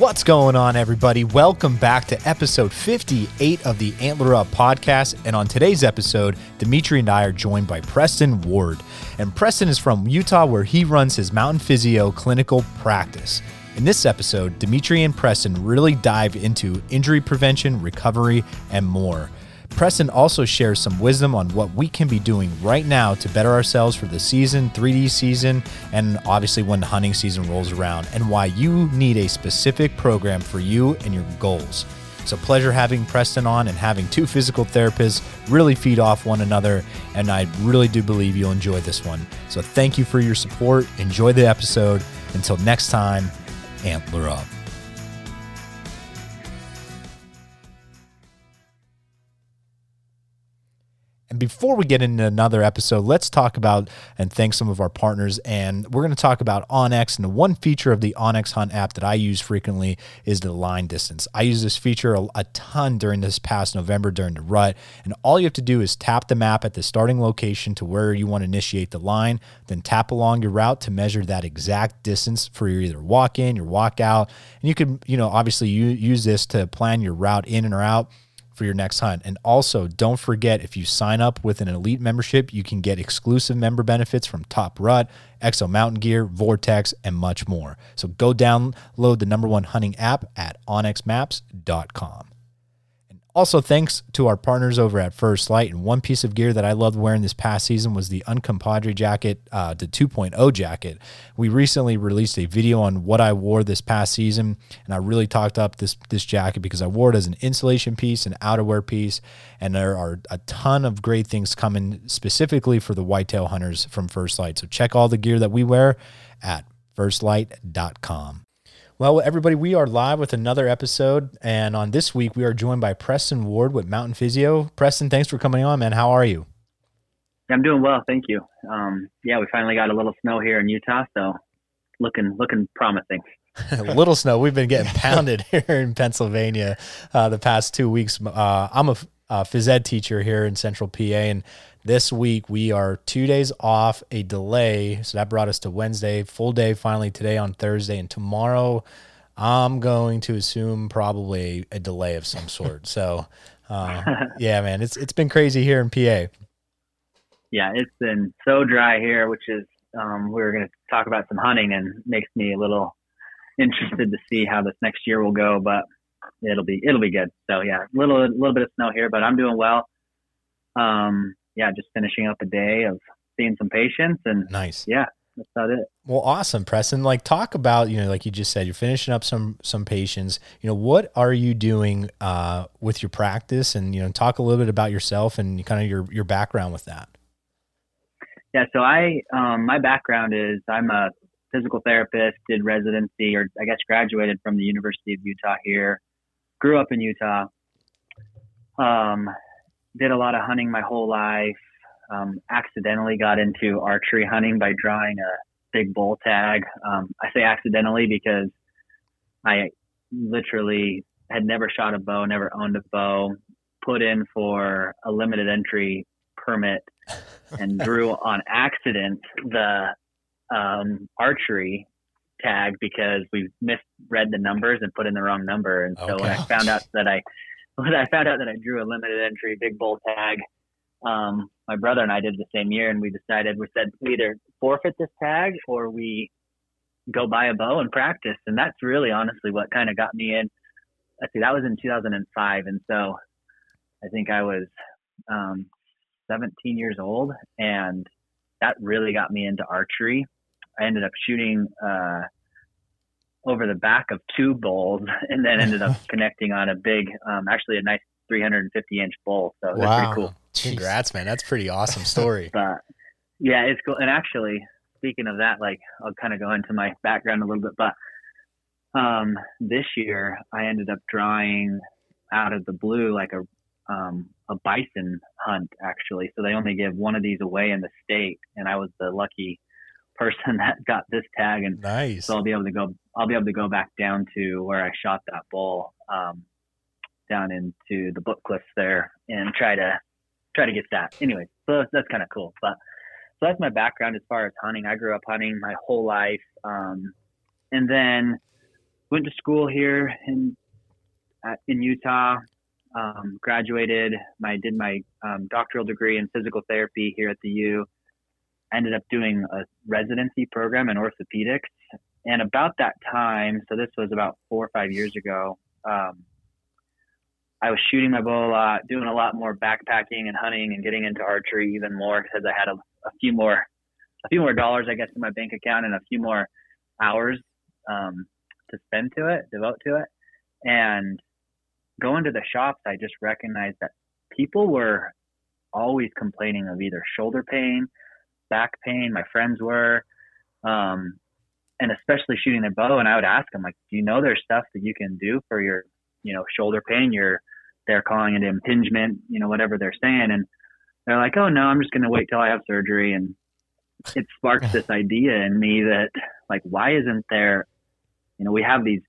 What's going on, everybody? Welcome back to episode 58 of the Antler Up podcast. And on today's episode, Dimitri and I are joined by Preston Ward. And Preston is from Utah, where he runs his Mountain Physio clinical practice. In this episode, Dimitri and Preston really dive into injury prevention, recovery, and more. Preston also shares some wisdom on what we can be doing right now to better ourselves for the season, 3D season, and obviously when the hunting season rolls around, and why you need a specific program for you and your goals. It's a pleasure having Preston on and having two physical therapists really feed off one another, and I really do believe you'll enjoy this one. So thank you for your support. Enjoy the episode. Until next time, antler up. Before we get into another episode, let's talk about and thank some of our partners. And we're going to talk about onX. And the one feature of the onX Hunt app that I use frequently is the line distance. I use this feature a, a, ton during this past November during the rut. And all you have to do is tap the map at the starting location to where you want to initiate the line, then tap along your route to measure that exact distance for your either walk in, your walk out. And you can, you know, obviously you use this to plan your route in and or out for your next hunt. And also, don't forget if you sign up with an elite membership, you can get exclusive member benefits from Top Rut, Exo Mountain Gear, Vortex, and much more. So go download the number one hunting app at onxmaps.com. Also, thanks to our partners over at First Lite. And one piece of gear that I loved wearing this past season was the Uncompahgre jacket, uh, the 2.0 jacket. We recently released a video on what I wore this past season, and I really talked up this this jacket because I wore it as an insulation piece, an outerwear piece, and there are a ton of great things coming specifically for the whitetail hunters from First Lite. So check all the gear that we wear at firstlite.com. Well, everybody, we are live with another episode. And on this week, we are joined by Preston Ward with Mountain Physio. Preston, thanks for coming on, man. How are you? I'm doing well. Thank you. Um, yeah, we finally got a little snow here in Utah. So looking, looking promising. a little snow. We've been getting pounded here in Pennsylvania uh, the past two weeks. Uh, I'm a, a phys ed teacher here in central PA. And this week we are two days off a delay. So that brought us to Wednesday, full day finally today on Thursday. And tomorrow I'm going to assume probably a, delay of some sort. So uh, yeah, man, it's it's been crazy here in PA. Yeah, it's been so dry here, which is um, we are going to talk about some hunting and makes me a little interested to see how this next year will go. But it'll be it'll be good. So yeah, a little little bit of snow here, but I'm doing well. Um, yeah, just finishing up a day of seeing some patients and nice. Yeah, that's about it. Well, awesome, Preston. Like talk about, you know, like you just said, you're finishing up some some patients. You know, what are you doing uh, with your practice and you know, talk a little bit about yourself and kind of your your background with that. Yeah, so I um, my background is I'm a physical therapist, did residency or I guess graduated from the University of Utah here. Grew up in Utah. Um, did a lot of hunting my whole life. Um, accidentally got into archery hunting by drawing a big bull tag. Um, I say accidentally because I literally had never shot a bow, never owned a bow, put in for a limited entry permit and drew on accident the um, archery tag because we misread the numbers and put in the wrong number. And so okay. when I found out that I when I found out that I drew a limited entry big bull tag, um, my brother and I did the same year, and we decided we said we either forfeit this tag or we go buy a bow and practice. And that's really honestly what kind of got me in. Let's see, that was in 2005, and so I think I was um, 17 years old, and that really got me into archery. I ended up shooting. Uh, over the back of two bulls and then ended up connecting on a big, um, actually a nice 350 inch bull. So wow. that's pretty cool. Congrats, man. That's pretty awesome story. but yeah, it's cool. And actually, speaking of that, like I'll kind of go into my background a little bit, but um, this year I ended up drawing out of the blue like a um, a bison hunt actually. So they only give one of these away in the state, and I was the lucky person that got this tag, and nice. So I'll be able to go. I'll be able to go back down to where I shot that bull, um, down into the book cliffs there, and try to try to get that. Anyway, so that's, kind of cool. But so that's my background as far as hunting. I grew up hunting my whole life, um, and then went to school here in in Utah. Um, graduated. My did my um, doctoral degree in physical therapy here at the U. Ended up doing a residency program in orthopedics, and about that time, so this was about four or five years ago. Um, I was shooting my bow a lot, doing a lot more backpacking and hunting, and getting into archery even more because I had a, a few more, a few more dollars, I guess, in my bank account and a few more hours um, to spend to it, devote to it. And going to the shops, I just recognized that people were always complaining of either shoulder pain, back pain. My friends were, um, and especially shooting their bow. And I would ask them, like, do you know there's stuff that you can do for your, you know, shoulder pain? Your, they're calling it impingement, you know, whatever they're saying. And they're like, oh no, I'm just going to wait till I have surgery. And it sparks this idea in me that, like, why isn't there you know, we have these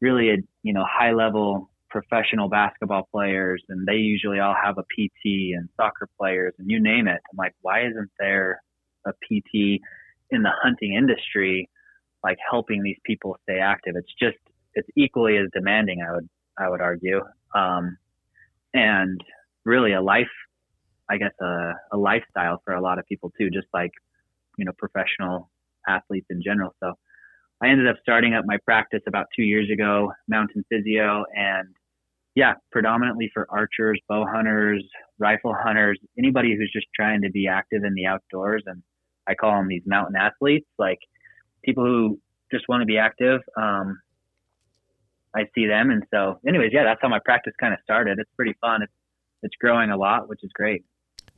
really, you know, high level professional basketball players and they usually all have a PT and soccer players and you name it. I'm like, why isn't there a PT in the hunting industry like helping these people stay active? It's just it's equally as demanding, I would I would argue. Um, and really a life I guess a, a lifestyle for a lot of people too, just like, you know, professional athletes in general. So I ended up starting up my practice about two years ago, Mountain Physio, and yeah, predominantly for archers, bow hunters, rifle hunters, anybody who's just trying to be active in the outdoors. And I call them these mountain athletes, like people who just want to be active. Um, I see them, and so, anyways, yeah, that's how my practice kind of started. It's pretty fun. It's it's growing a lot, which is great.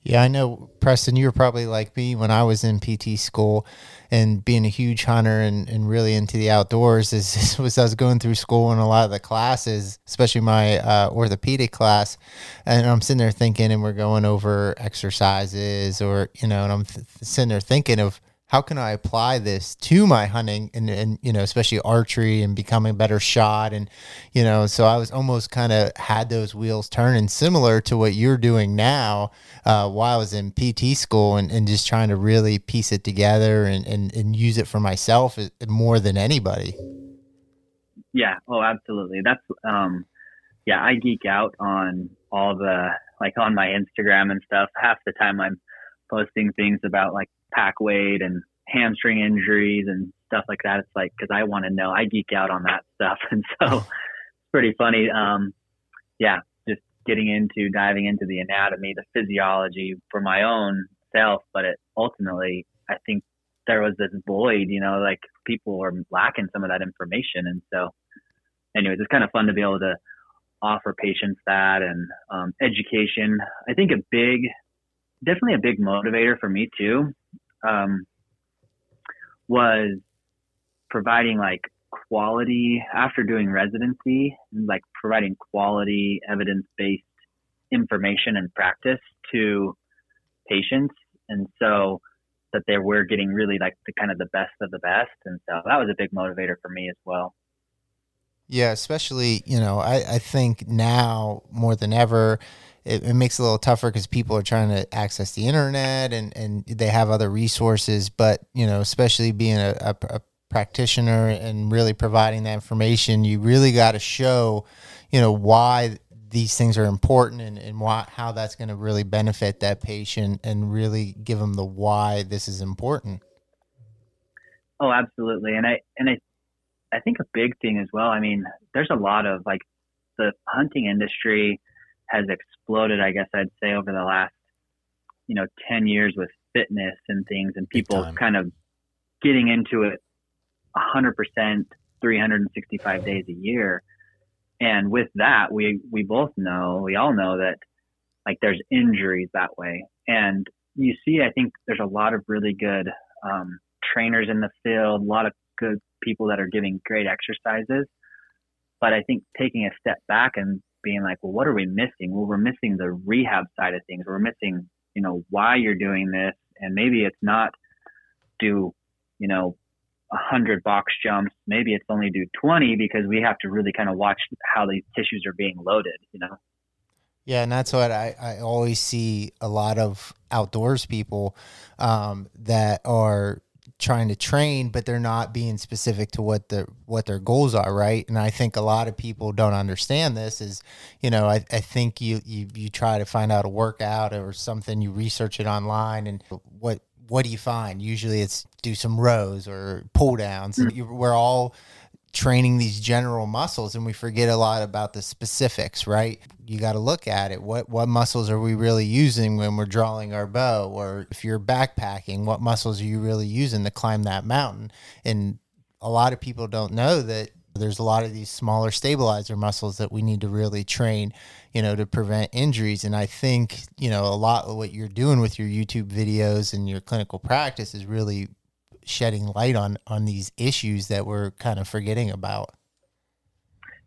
Yeah, I know, Preston, you were probably like me when I was in PT school and being a huge hunter and, and really into the outdoors is was I was going through school and a lot of the classes, especially my uh, orthopedic class, and I'm sitting there thinking, and we're going over exercises or, you know, and I'm th- sitting there thinking of how can I apply this to my hunting and, and you know, especially archery and becoming a better shot. And, you know, so I was almost kind of had those wheels turning similar to what you're doing now uh, while I was in PT school and, and just trying to really piece it together and, and, and use it for myself more than anybody. Yeah. Oh, absolutely. That's, um, yeah, I geek out on all the, like on my Instagram and stuff. Half the time I'm posting things about like pack weight and hamstring injuries and stuff like that. It's like because I want to know. I geek out on that stuff, and so it's pretty funny. Um, yeah, just getting into diving into the anatomy, the physiology for my own self, but it ultimately, I think there was this void. You know, like people were lacking some of that information, and so, anyways, it's kind of fun to be able to offer patients that and um, education. I think a big, definitely a big motivator for me too um, was providing like quality after doing residency, like providing quality evidence based information and practice to patients. And so that they were getting really like the kind of the best of the best. And so that was a big motivator for me as well. Yeah, especially, you know, I, I think now more than ever, it, it makes it a little tougher because people are trying to access the internet and, and they have other resources. But, you know, especially being a, a, a practitioner and really providing that information, you really got to show, you know, why these things are important and, and why, how that's going to really benefit that patient and really give them the why this is important. Oh, absolutely. And I, and I, I think a big thing as well. I mean, there's a lot of like the hunting industry has exploded, I guess I'd say, over the last, you know, 10 years with fitness and things and people kind of getting into it 100%, 365 days a year. And with that, we, we both know, we all know that like there's injuries that way. And you see, I think there's a lot of really good um, trainers in the field, a lot of good people that are giving great exercises. But I think taking a step back and being like, well, what are we missing? Well, we're missing the rehab side of things. We're missing, you know, why you're doing this. And maybe it's not do, you know, a hundred box jumps. Maybe it's only do 20 because we have to really kind of watch how these tissues are being loaded, you know? Yeah, and that's what I, I always see a lot of outdoors people um, that are trying to train, but they're not being specific to what the what their goals are, right? And I think a lot of people don't understand this. Is you know, I, I think you, you you try to find out a workout or something, you research it online, and what what do you find? Usually, it's do some rows or pull downs. And you, we're all training these general muscles and we forget a lot about the specifics right? You got to look at it. What what muscles are we really using when we're drawing our bow? Or if you're backpacking what muscles are you really using to climb that mountain? And a lot of people don't know that there's a lot of these smaller stabilizer muscles that we need to really train you know to prevent injuries. And i think you know a lot of what you're doing with your youtube videos and your clinical practice is really shedding light on on these issues that we're kind of forgetting about.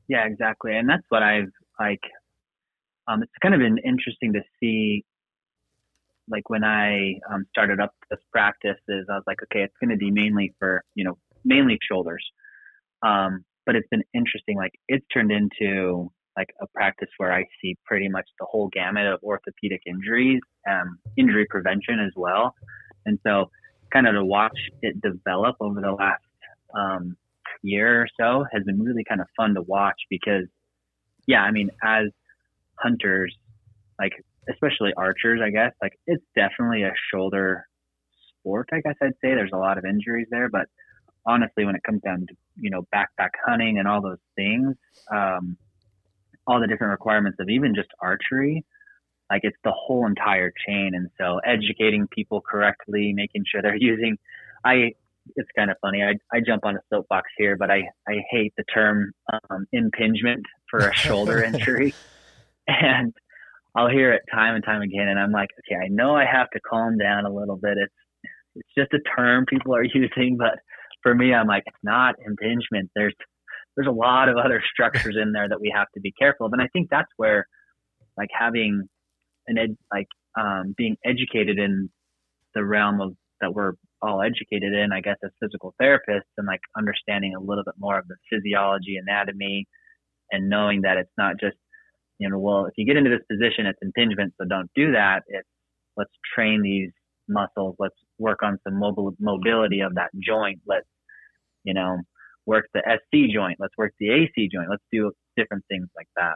Yeah, exactly, and that's what I've like. Um, it's kind of been interesting to see. Like when I um, started up this practice, is I was like, okay, it's going to be mainly for you know mainly shoulders, um, but it's been interesting. Like it's turned into like a practice where I see pretty much the whole gamut of orthopedic injuries, um, injury prevention as well, and so kind of to watch it develop over the last um, year or so has been really kind of fun to watch because, yeah, I mean, as hunters, like especially archers, I guess, like it's definitely a shoulder sport. I guess I'd say there's a lot of injuries there, but honestly, when it comes down to you know backpack hunting and all those things, um, all the different requirements of even just archery, like it's the whole entire chain. And so educating people correctly, making sure they're using, I, it's kind of funny. I, I jump on a soapbox here, but I, I hate the term um, impingement for a shoulder injury. And I'll hear it time and time again. And I'm like, okay, I know I have to calm down a little bit. It's, it's just a term people are using, but for me, I'm like, it's not impingement. There's, there's a lot of other structures in there that we have to be careful of. And I think that's where like having and ed, like um, being educated in the realm of that we're all educated in, I guess, as physical therapists, and like understanding a little bit more of the physiology, anatomy, and knowing that it's not just, you know, well, if you get into this position, it's impingement, so don't do that. It's let's train these muscles. Let's work on some mobile mobility of that joint. Let's, you know, work the SC joint. Let's work the AC joint. Let's do different things like that.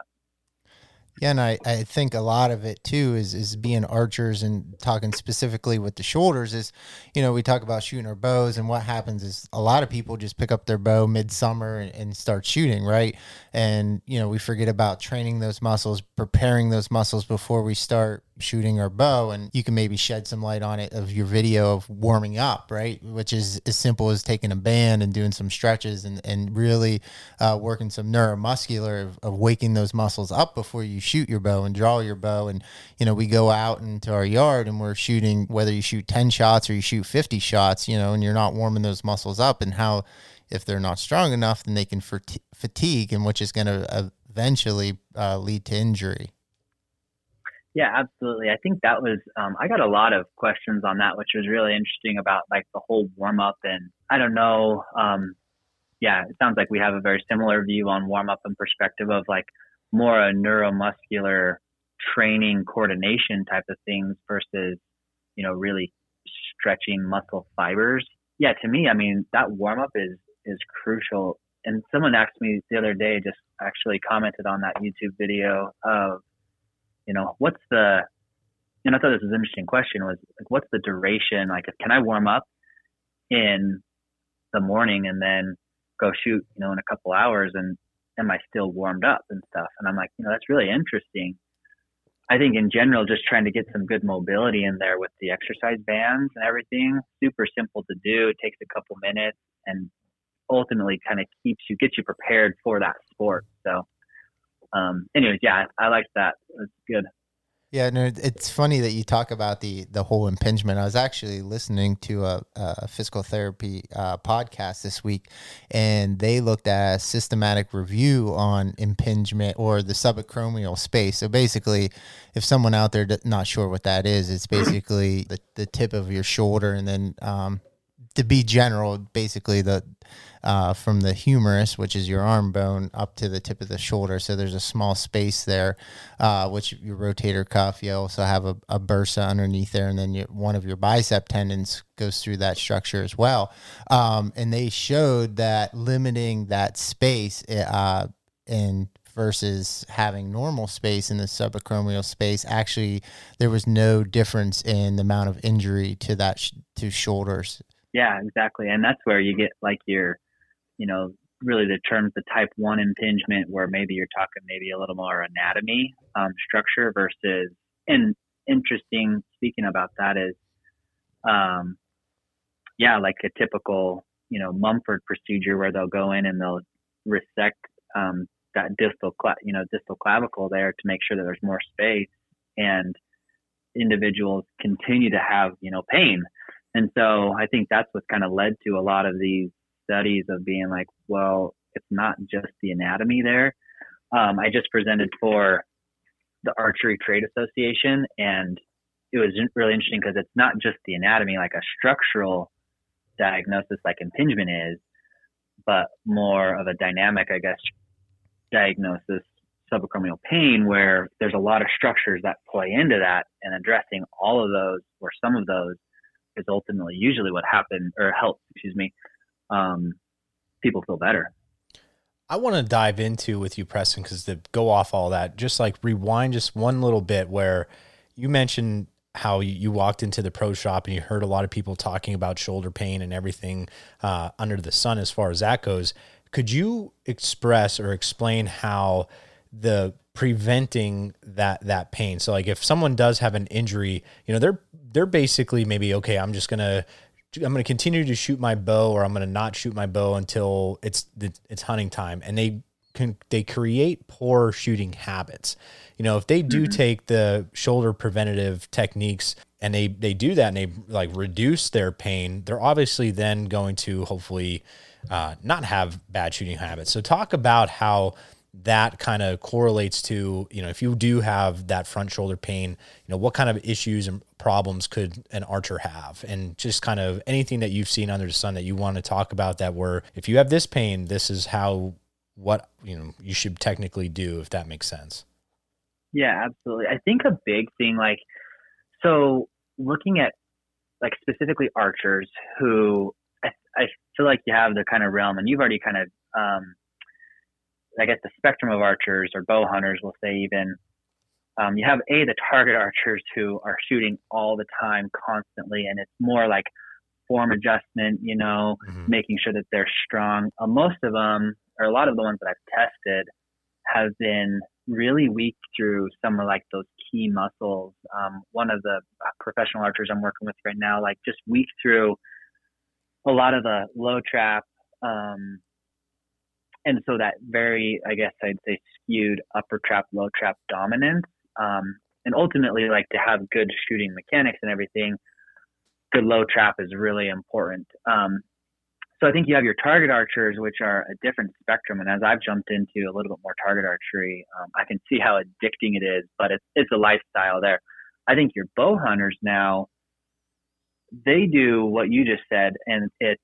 Yeah, and I, I think a lot of it too is is being archers and talking specifically with the shoulders is, you know, we talk about shooting our bows and what happens is a lot of people just pick up their bow midsummer and, and start shooting, right? And, you know, we forget about training those muscles, preparing those muscles before we start shooting our bow and you can maybe shed some light on it of your video of warming up right? Which is as simple as taking a band and doing some stretches and, and really uh, working some neuromuscular of, of, waking those muscles up before you shoot your bow and draw your bow. And you know we go out into our yard and we're shooting whether you shoot 10 shots or you shoot 50 shots you know and you're not warming those muscles up and how if they're not strong enough then they can fatigue and which is going to eventually uh, lead to injury yeah, absolutely. I think that was, um, I got a lot of questions on that, which was really interesting about like the whole warm up. And I don't know. Um, yeah, it sounds like we have a very similar view on warm up and perspective of like more a neuromuscular training coordination type of things versus, you know, really stretching muscle fibers. Yeah, to me, I mean, that warm up is, is crucial. And someone asked me the other day, just actually commented on that YouTube video of, you know, what's the, and I thought this was an interesting question was like, what's the duration? Like, can I warm up in the morning and then go shoot, you know, in a couple hours and am I still warmed up and stuff? And I'm like, you know, that's really interesting. I think in general, just trying to get some good mobility in there with the exercise bands and everything, super simple to do. It takes a couple minutes and ultimately kind of keeps you, gets you prepared for that sport. So um, anyways, yeah, I, liked that. It's good. Yeah, no, it's funny that you talk about the the whole impingement. I was actually listening to a, a physical therapy uh, podcast this week, and they looked at a systematic review on impingement or the subacromial space. So basically, if someone out there not sure what that is, it's basically the, the tip of your shoulder, and then um, to be general, basically the uh, from the humerus, which is your arm bone, up to the tip of the shoulder. So there's a small space there, uh, which your rotator cuff. You also have a, a bursa underneath there, and then you, one of your bicep tendons goes through that structure as well. Um, and they showed that limiting that space uh, and versus having normal space in the subacromial space actually there was no difference in the amount of injury to that sh- to shoulders yeah exactly and that's where you get like your you know, really the terms the type one impingement where maybe you're talking maybe a little more anatomy um, structure versus and interesting speaking about that is um, yeah like a typical you know mumford procedure where they'll go in and they'll resect um, that distal cla- you know distal clavicle there to make sure that there's more space and individuals continue to have you know pain and so i think that's what kind of led to a lot of these studies of being like, well, it's not just the anatomy there. Um, I just presented for the Archery Trade Association, and it was really interesting because it's not just the anatomy, like a structural diagnosis, like impingement is, but more of a dynamic, I guess, diagnosis, subacromial pain, where there's a lot of structures that play into that, and addressing all of those or some of those is ultimately usually what happened or helps, excuse me, um, people feel better. I want to dive into with you, Preston, because to go off all that, just like rewind just one little bit where you mentioned how you walked into the pro shop and you heard a lot of people talking about shoulder pain and everything uh, under the sun as far as that goes. Could you express or explain how the preventing that that pain? So, like, if someone does have an injury, you know, they're they're basically maybe okay. I'm just gonna I'm going to continue to shoot my bow or I'm going to not shoot my bow until it's it's hunting time and they can they create poor shooting habits. You know, if they do mm-hmm. take the shoulder preventative techniques and they they do that and they like reduce their pain, they're obviously then going to hopefully uh, not have bad shooting habits. So talk about how that kind of correlates to you know if you do have that front shoulder pain you know what kind of issues and problems could an archer have? And just kind of anything that you've seen under the sun that you want to talk about that were if you have this pain this is how what you know you should technically do if that makes sense. Yeah absolutely. I think a big thing like so looking at like specifically archers who i, I feel like you have the kind of realm and you've already kind of um, I guess the spectrum of archers or bow hunters, we'll say even, um, you have a the target archers who are shooting all the time, constantly, and it's more like form adjustment, you know, mm-hmm. making sure that they're strong. Uh, most of them, or a lot of the ones that I've tested, have been really weak through some of like those key muscles. Um, one of the uh, professional archers I'm working with right now, like just weak through a lot of the low trap, um, and so that very, I guess I'd say, skewed upper trap, low trap dominance. Um, and ultimately, like to have good shooting mechanics and everything, good low trap is really important. Um, so I think you have your target archers, which are a different spectrum. And as I've jumped into a little bit more target archery, um, I can see how addicting it is, but it's, it's a lifestyle there. I think your bow hunters now, they do what you just said, and it's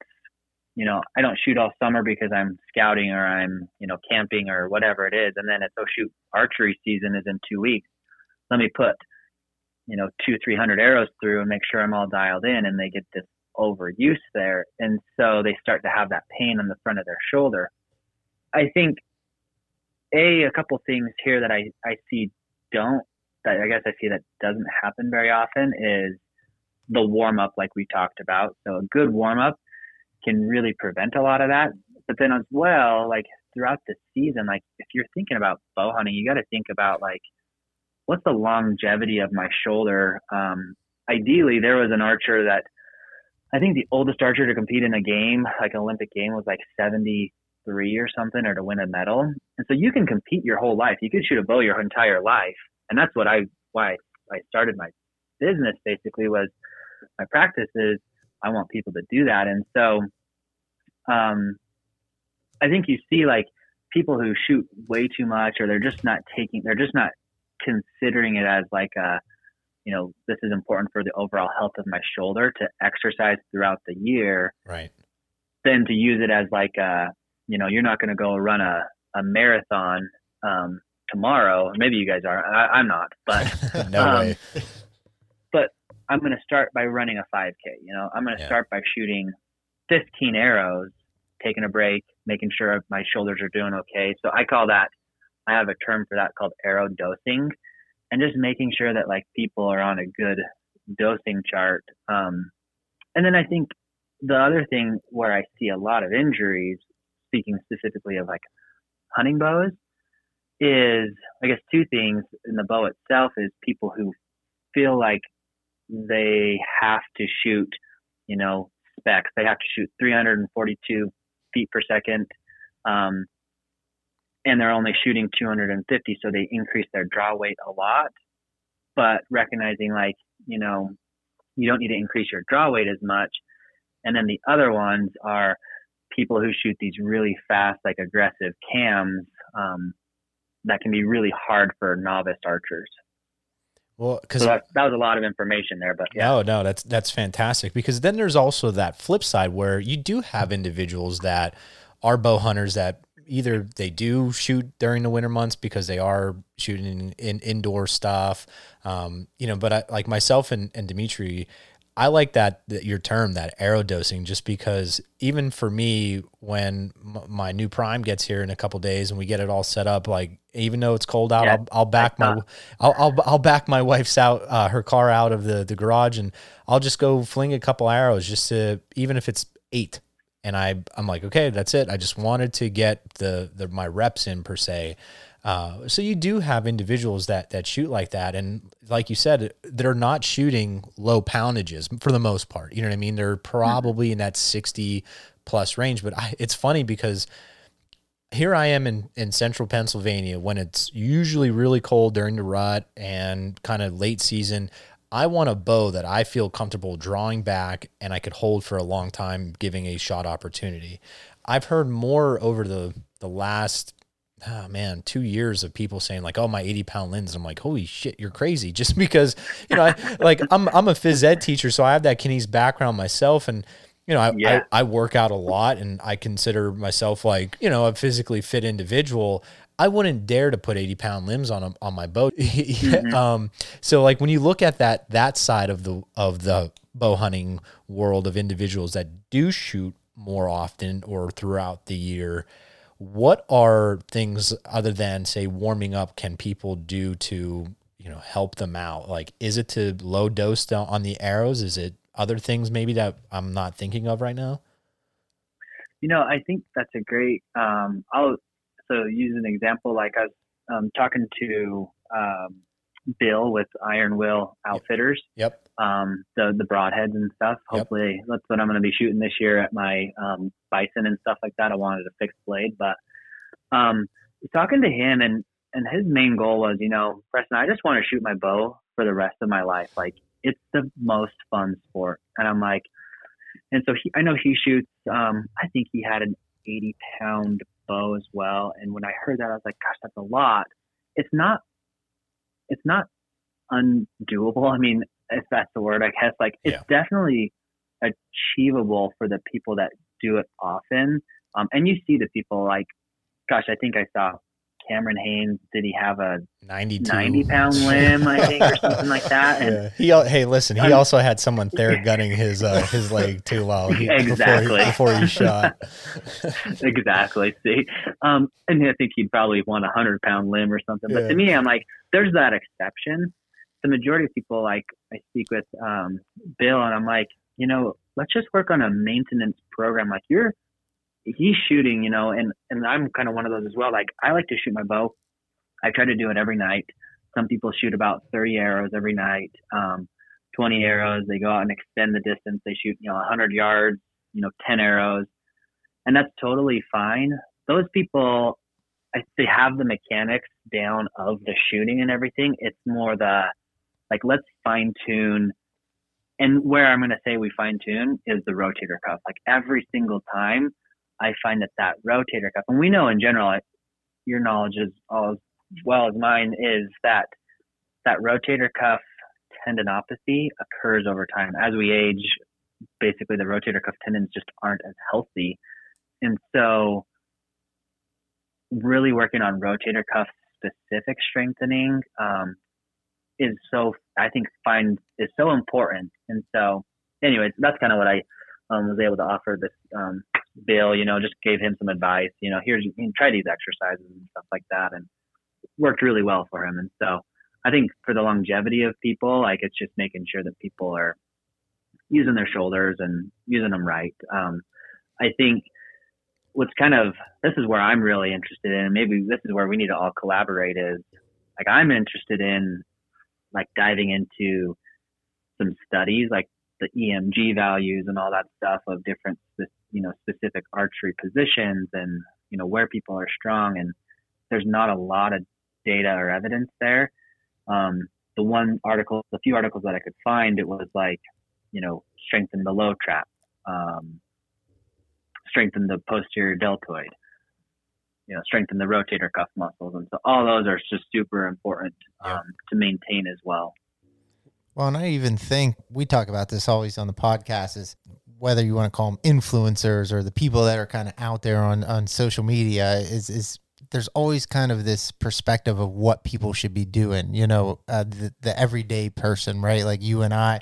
you know, I don't shoot all summer because I'm scouting or I'm, you know, camping or whatever it is. And then it's, oh, shoot, archery season is in two weeks. Let me put, you know, two, 300 arrows through and make sure I'm all dialed in. And they get this overuse there. And so they start to have that pain on the front of their shoulder. I think, A, a couple things here that I, I see don't, that I guess I see that doesn't happen very often is the warm up, like we talked about. So a good warm up can really prevent a lot of that. But then as well, like throughout the season, like if you're thinking about bow hunting, you got to think about like what's the longevity of my shoulder. Um, ideally, there was an archer that I think the oldest archer to compete in a game, like an Olympic game, was like 73 or something, or to win a medal. And so you can compete your whole life. You could shoot a bow your entire life, and that's what I why I started my business. Basically, was my practice is I want people to do that. And so, um, I think you see like people who shoot way too much, or they're just not taking, they're just not considering it as like a you know, this is important for the overall health of my shoulder to exercise throughout the year. Right. Then to use it as like a, you know, you're not going to go run a, a marathon um, tomorrow. Maybe you guys are. I, am not, but no um, way. I'm going to start by running a 5K. You know, I'm going to yeah. start by shooting 15 arrows, taking a break, making sure my shoulders are doing okay. So I call that. I have a term for that called arrow dosing and just making sure that like people are on a good dosing chart. Um, and then I think the other thing where I see a lot of injuries, speaking specifically of like hunting bows, is I guess two things in the bow itself is people who feel like they have to shoot, you know, specs. They have to shoot 342 feet per second. Um, and they're only shooting 250, so they increase their draw weight a lot. But recognizing like, you know, you don't need to increase your draw weight as much. And then the other ones are people who shoot these really fast, like aggressive cams um, that can be really hard for novice archers. Well, because so that, that, was a lot of information there, but yeah. no, no, that's that's fantastic. Because then there's also that flip side where you do have individuals that are bow hunters that either they do shoot during the winter months because they are shooting in, in indoor stuff, um, you know. But I, like myself and, and Dimitri, I like that, that your term that arrow dosing just because even for me when m- my new prime gets here in a couple days and we get it all set up like even though it's cold out yeah, I'll, I'll back my I'll, I'll, I'll back my wife's out uh, her car out of the the garage and I'll just go fling a couple arrows just to even if it's 8 and I I'm like, okay, that's it. I just wanted to get the the my reps in per se. Uh, so you do have individuals that that shoot like that, and like you said, they're not shooting low poundages for the most part. You know what I mean? They're probably in that sixty plus range. But I, it's funny because here I am in, in central Pennsylvania when it's usually really cold during the rut and kind of late season. I want a bow that I feel comfortable drawing back and I could hold for a long time, giving a shot opportunity. I've heard more over the the last oh man, two years of people saying like, "Oh, my eighty pound lens." I'm like, "Holy shit, you're crazy!" Just because you know, I, like I'm I'm a phys ed teacher, so I have that kines background myself, and you know, I, yeah. I I work out a lot, and I consider myself like you know a physically fit individual. I wouldn't dare to put 80 pound limbs on a, on my boat. mm-hmm. um, so like when you look at that that side of the of the bow hunting world of individuals that do shoot more often or throughout the year, what are things other than say warming up can people do to you know help them out? Like is it to low dose on the arrows? Is it other things maybe that I'm not thinking of right now? You know, I think that's a great. Um, I'll so use an example like I was um, talking to um, Bill with Iron Will Outfitters. Yep. Um, the the broadheads and stuff. Hopefully, yep. that's what I'm going to be shooting this year at my um, bison and stuff like that. I wanted a fixed blade, but um, talking to him and and his main goal was, you know, Preston, I just want to shoot my bow for the rest of my life. Like it's the most fun sport, and I'm like, and so he, I know he shoots. Um, I think he had an 80 pound bow as well. And when I heard that, I was like, gosh, that's a lot. It's not, it's not undoable. I mean, if that's the word, I guess, like it's yeah. definitely achievable for the people that do it often. Um, and you see the people like, gosh, I think I saw Cameron Hanes, did he have a 92. 90 pound limb, I think, or something like that? And yeah. He, hey, listen, he um, also had someone there gunning his uh, his leg too while he, exactly. before, he, before he shot. exactly. See, um, and I think he'd probably want a 100 pound limb or something. But to me, I'm like, there's that exception. The majority of people, like, I speak with um, Bill, and I'm like, you know, let's just work on a maintenance program. Like, you're he's shooting, you know, and and I'm kind of one of those as well. Like I like to shoot my bow. I try to do it every night. Some people shoot about 30 arrows every night, um, 20 arrows. They go out and extend the distance. They shoot, you know, 100 yards, you know, 10 arrows, and that's totally fine. Those people, they have the mechanics down of the shooting and everything. It's more the like let's fine tune. And where I'm going to say we fine tune is the rotator cuff. Like every single time, I find that that rotator cuff, and we know in general, your knowledge is all as well as mine, is that that rotator cuff tendinopathy occurs over time. As we age, basically the rotator cuff tendons just aren't as healthy. And so, really working on rotator cuff specific strengthening um, is so, I think, find is so important. And so, anyways, that's kind of what I um, was able to offer this um, Bill. You know, just gave him some advice. You know, here's try these exercises and stuff like that, and worked really well for him. And so, I think for the longevity of people, like it's just making sure that people are using their shoulders and using them right. Um, I think what's kind of this is where I'm really interested in. Maybe this is where we need to all collaborate. Is like I'm interested in like diving into some studies, like the EMG values and all that stuff of different, you know, specific archery positions and you know where people are strong. And there's not a lot of data or evidence there. Um, the one article, the few articles that I could find, it was like, you know, strengthen the low trap, um, strengthen the posterior deltoid, you know, strengthen the rotator cuff muscles. And so all those are just super important um, yeah. to maintain as well. Well, and I even think we talk about this always on the podcast is whether you want to call them influencers or the people that are kind of out there on, on social media is, is there's always kind of this perspective of what people should be doing, you know, uh, the, the everyday person, right? Like you and I,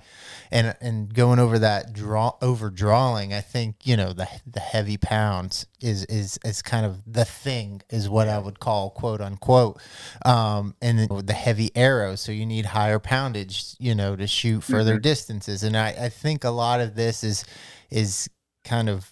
and and going over that draw over drawing, I think you know the the heavy pounds is is is kind of the thing, is what I would call quote unquote, um, and the heavy arrows. So you need higher poundage, you know, to shoot further mm-hmm. distances, and I I think a lot of this is is kind of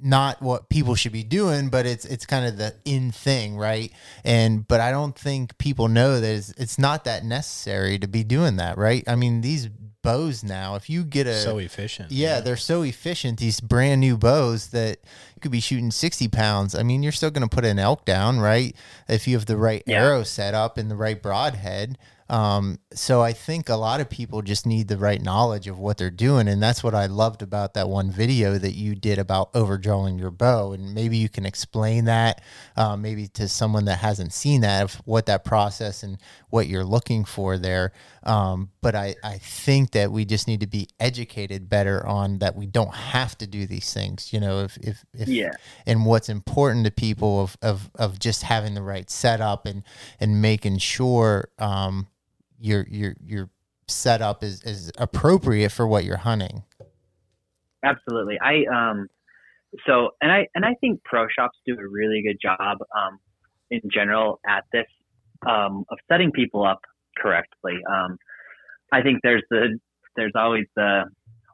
not what people should be doing, but it's it's kind of the in thing, right? And but I don't think people know that it's, it's not that necessary to be doing that, right? I mean, these bows now, if you get a so efficient, yeah, yeah. they're so efficient. These brand new bows that you could be shooting sixty pounds. I mean, you're still going to put an elk down, right? If you have the right yeah. arrow set up and the right broadhead. Um, so I think a lot of people just need the right knowledge of what they're doing, and that's what I loved about that one video that you did about overdrawing your bow. And maybe you can explain that, uh, maybe to someone that hasn't seen that, of what that process and what you're looking for there. Um, but I, I think that we just need to be educated better on that we don't have to do these things. You know, if if, if yeah, and what's important to people of of of just having the right setup and and making sure. Um, your your your setup is is appropriate for what you're hunting. Absolutely. I um so and I and I think pro shops do a really good job um in general at this um of setting people up correctly. Um I think there's the there's always the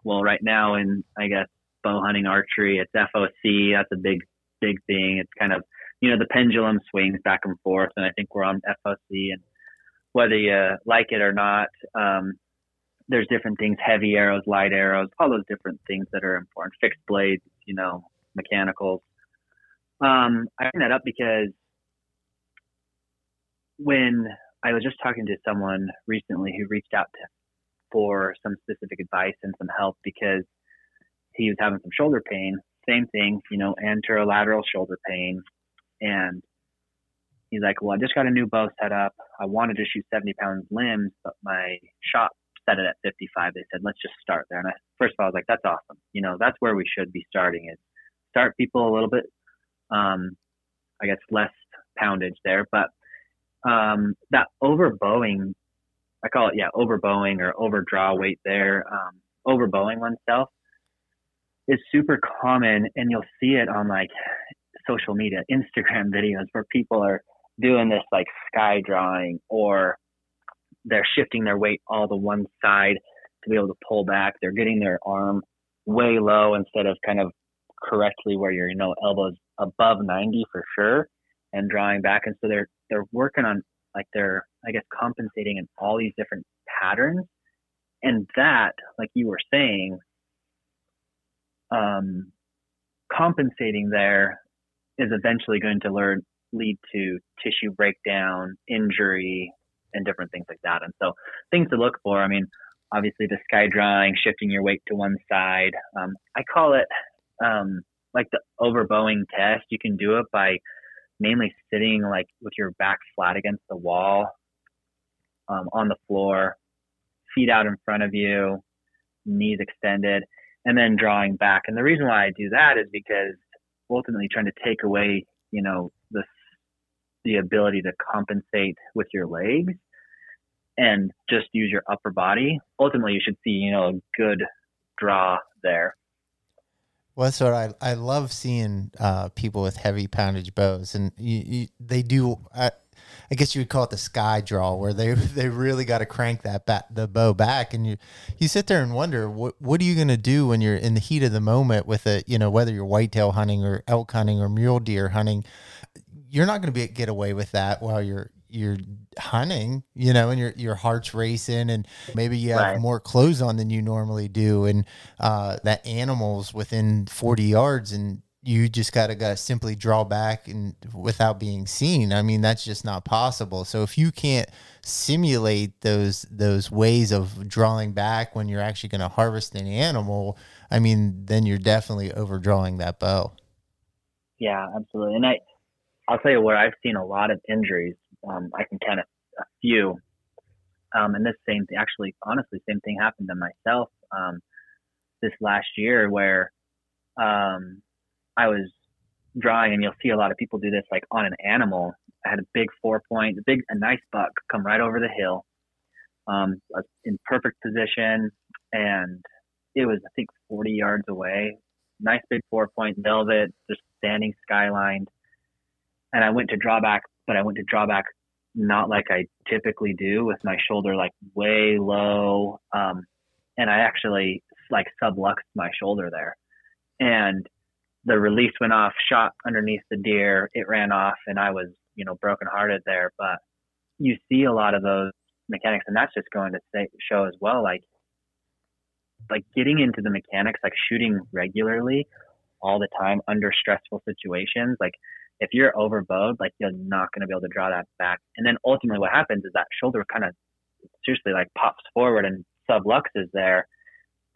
well right now in I guess bow hunting archery it's FOC that's a big big thing. It's kind of you know the pendulum swings back and forth and I think we're on FOC and whether you like it or not. Um, there's different things, heavy arrows, light arrows, all those different things that are important. Fixed blades, you know, mechanicals. Um, I bring that up because when I was just talking to someone recently who reached out to, for some specific advice and some help because he was having some shoulder pain. Same thing, you know, anterolateral shoulder pain. And he's like, well, I just got a new bow set up. I wanted to shoot 70 pounds limbs, but my shop set it at 55. They said, let's just start there. And I, first of all, I was like, that's awesome. You know, that's where we should be starting is start people a little bit, um, I guess less poundage there, but, um, that overbowing, I call it, yeah, overbowing or overdraw weight there, um, overbowing oneself is super common and you'll see it on like social media, Instagram videos where people are doing this like sky drawing or they're shifting their weight all to one side to be able to pull back. They're getting their arm way low instead of kind of correctly where your you know elbows above 90 for sure and drawing back and so they're they're working on like they're I guess compensating in all these different patterns and that like you were saying um compensating there is eventually going to learn lead to tissue breakdown, injury, and different things like that. And so things to look for. I mean, obviously the sky drawing, shifting your weight to one side. Um, I call it um, like the overbowing test. You can do it by mainly sitting like with your back flat against the wall um, on the floor feet out in front of you, knees extended, and then drawing back. And the reason why I do that is because ultimately trying to take away, you know, the the ability to compensate with your legs and just use your upper body. Ultimately, you should see, you know, a good draw there. Well, that's what I I love seeing uh, people with heavy poundage bows, and you, you, they do. I, I guess you would call it the sky draw, where they they really got to crank that bat, the bow back, and you you sit there and wonder what what are you going to do when you're in the heat of the moment with it, you know whether you're whitetail hunting or elk hunting or mule deer hunting, you're not going to be get away with that while you're you're hunting, you know, and your your heart's racing, and maybe you have right. more clothes on than you normally do, and uh, that animal's within forty yards, and you just gotta gotta simply draw back and without being seen. I mean, that's just not possible. So if you can't simulate those those ways of drawing back when you're actually going to harvest an animal, I mean, then you're definitely overdrawing that bow. Yeah, absolutely. And I, I'll tell you where I've seen a lot of injuries um, I can count a, few. Um, and this same thing, actually, honestly, same thing happened to myself um, this last year where um, I was drawing, and you'll see a lot of people do this like on an animal. I had a big four point, a big, a nice buck come right over the hill, um, in perfect position, and it was I think 40 yards away. Nice big four point velvet, just standing skylined, and I went to draw back but I went to draw back not like I typically do with my shoulder like way low. Um, and I actually like subluxed my shoulder there. And the release went off, shot underneath the deer. It ran off, and I was, you know, brokenhearted there. But you see a lot of those mechanics, and that's just going to say, show as well, like, like getting into the mechanics, like shooting regularly all the time under stressful situations. Like if you're overbowed, like you're not going to be able to draw that back. And then ultimately, what happens is that shoulder kind of seriously like pops forward and subluxes there,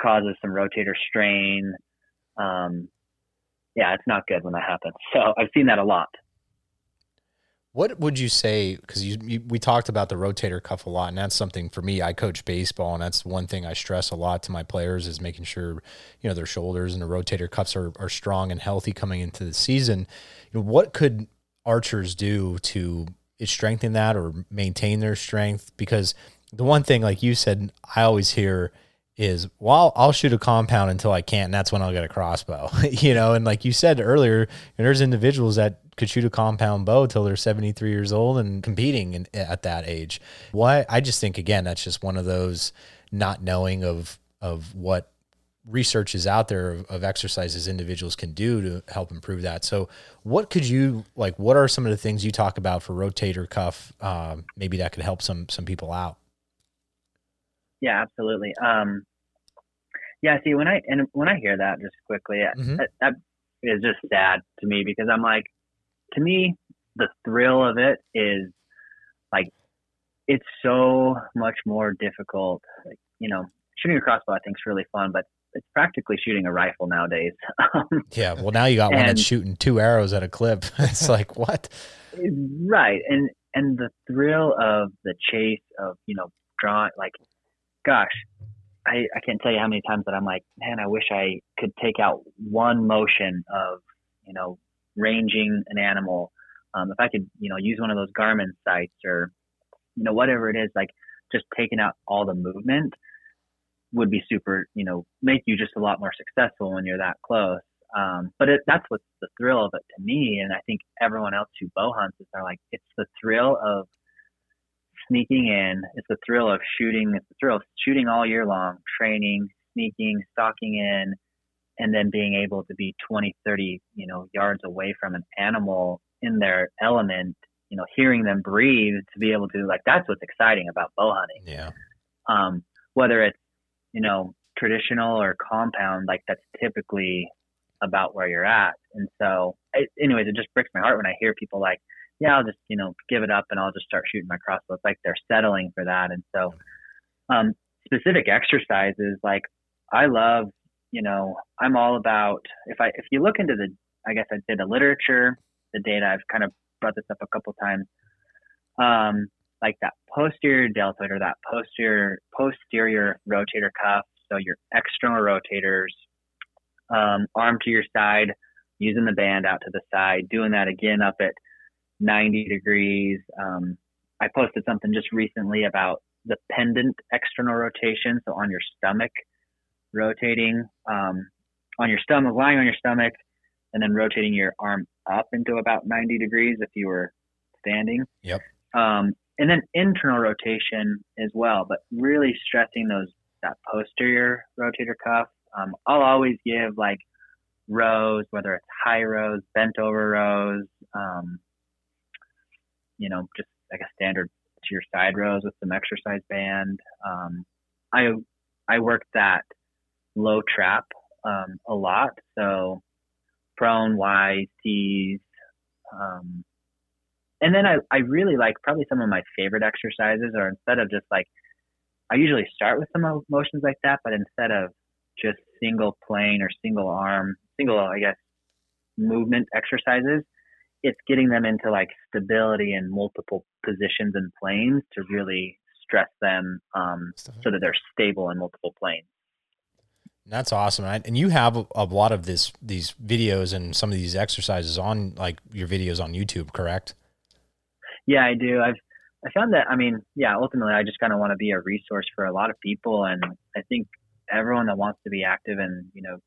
causes some rotator strain. Um, yeah, it's not good when that happens. So I've seen that a lot. What would you say? Because you, you, we talked about the rotator cuff a lot, and that's something for me. I coach baseball, and that's one thing I stress a lot to my players is making sure you know their shoulders and the rotator cuffs are, are strong and healthy coming into the season. You know, what could archers do to strengthen that or maintain their strength? Because the one thing, like you said, I always hear is well I'll shoot a compound until I can't and that's when I'll get a crossbow. You know and like you said earlier there's individuals that could shoot a compound bow till they're 73 years old and competing in, at that age. Why I just think again that's just one of those not knowing of of what research is out there of, of exercises individuals can do to help improve that. So what could you like what are some of the things you talk about for rotator cuff um, maybe that could help some some people out yeah, absolutely. Um, yeah, see, when I and when I hear that, just quickly, mm-hmm. that, that is just sad to me because I'm like, to me, the thrill of it is like, it's so much more difficult. Like, you know, shooting a crossbow, I think, is really fun, but it's practically shooting a rifle nowadays. yeah, well, now you got one that's shooting two arrows at a clip. it's like what? Right, and and the thrill of the chase of you know drawing like gosh, I, I can't tell you how many times that I'm like, man, I wish I could take out one motion of, you know, ranging an animal. Um, if I could, you know, use one of those Garmin sights or, you know, whatever it is, like just taking out all the movement would be super, you know, make you just a lot more successful when you're that close. Um, but it, that's what's the thrill of it to me. And I think everyone else who bow hunts is are like, it's the thrill of sneaking in. It's the thrill of shooting. It's the thrill of shooting all year long, training, sneaking, stalking in, and then being able to be 20, 30, you know, yards away from an animal in their element, you know, hearing them breathe to be able to like, that's what's exciting about bow hunting. Yeah. Um, whether it's, you know, traditional or compound, like that's typically about where you're at. And so, it, anyways, it just breaks my heart when I hear people like, yeah, I'll just, you know, give it up and I'll just start shooting my crossbow. It's like they're settling for that. And so, um, specific exercises, like I love, you know, I'm all about, if I, if you look into the, I guess I'd say the literature, the data, I've kind of brought this up a couple times. Um, like that posterior deltoid or that posterior posterior rotator cuff. So your external rotators, um, arm to your side, using the band out to the side, doing that again up at 90 degrees. Um, I posted something just recently about the pendant external rotation. So on your stomach, rotating um, on your stomach, lying on your stomach, and then rotating your arm up into about 90 degrees if you were standing. Yep. Um, and then internal rotation as well, but really stressing those that posterior rotator cuff. Um, I'll always give like rows, whether it's high rows, bent over rows, um, you know, just like a standard to your side rows with some exercise band. Um, I I work that low trap um, a lot, so prone, Y, T's, um, and then I, I really like probably some of my favorite exercises are instead of just like I usually start with some motions like that, but instead of just single plane or single arm, single I guess movement exercises, it's getting them into like stability in multiple positions and planes to really stress them um, so that they're stable in multiple planes. That's awesome, and you have a lot of this these videos and some of these exercises on like your videos on YouTube, correct? Yeah, I do. I've I found that I mean, yeah, ultimately I just kind of want to be a resource for a lot of people and I think everyone that wants to be active in, you know,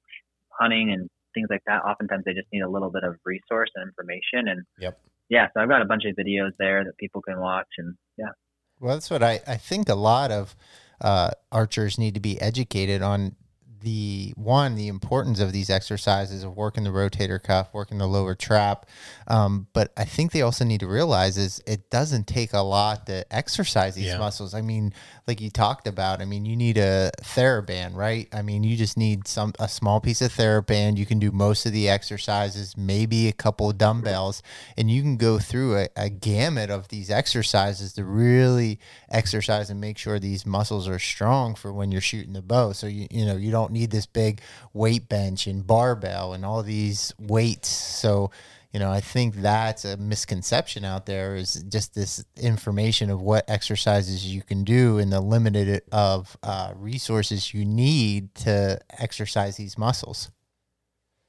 hunting and things like that, oftentimes they just need a little bit of resource and information and Yep. Yeah, so I've got a bunch of videos there that people can watch and yeah. Well, that's what I, I think a lot of uh, archers need to be educated on the one the importance of these exercises of working the rotator cuff working the lower trap um, but i think they also need to realize is it doesn't take a lot to exercise these yeah. muscles. I mean like you talked about i mean you need a theraband right? I mean you just need some a small piece of theraband you can do most of the exercises maybe a couple dumbbells and you can go through a, a gamut of these exercises to really exercise and make sure these muscles are strong for when you're shooting the bow. So you you know you don't don't need this big weight bench and barbell and all these weights. So, you know, I think that's a misconception out there is just this information of what exercises you can do and the limited of uh, resources you need to exercise these muscles.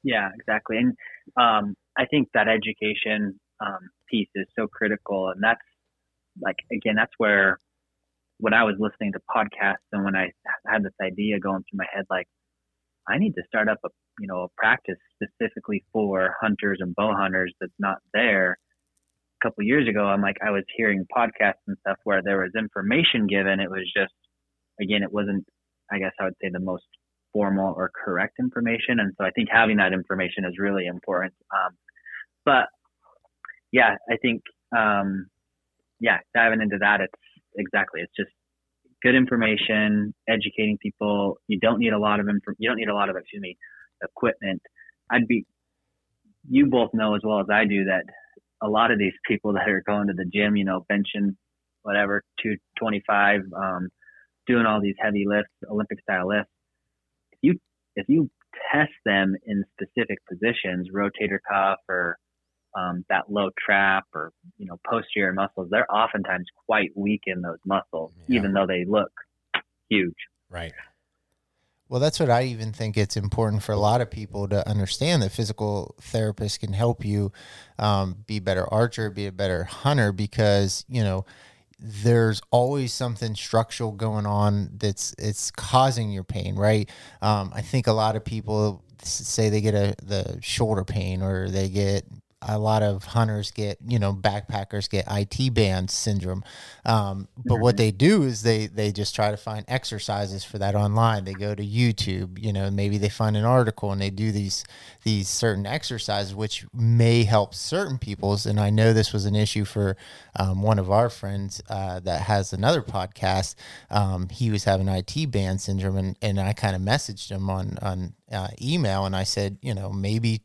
Yeah, exactly. And um, I think that education um, piece is so critical. And that's like, again, that's where when I was listening to podcasts and when I had this idea going through my head, like I need to start up a you know a practice specifically for hunters and bow hunters that's not there. A couple years ago, I'm like I was hearing podcasts and stuff where there was information given. It was just again, it wasn't I guess I would say the most formal or correct information, and so I think having that information is really important. Um, but yeah, I think um, yeah, diving into that, it's exactly. It's just good information, educating people. You don't need a lot of info. You don't need a lot of excuse me equipment. I'd be. You both know as well as I do that a lot of these people that are going to the gym, you know, benching whatever 225, um, doing all these heavy lifts, Olympic style lifts. If you if you test them in specific positions, rotator cuff or um, that low trap or you know posterior muscles, they're oftentimes quite weak in those muscles, yeah. even though they look huge. Right. Well, that's what I even think it's important for a lot of people to understand that physical therapists can help you um, be a better archer, be a better hunter, because you know there's always something structural going on that's it's causing your pain, right? Um, I think a lot of people say they get a the shoulder pain or they get a lot of hunters get, you know, backpackers get IT band syndrome. Um, but mm-hmm. what they do is they they just try to find exercises for that online. They go to YouTube, you know, maybe they find an article and they do these these certain exercises, which may help certain people's. And I know this was an issue for um, one of our friends uh, that has another podcast. Um, he was having IT band syndrome, and, and I kind of messaged him on on uh, email and I said, you know, maybe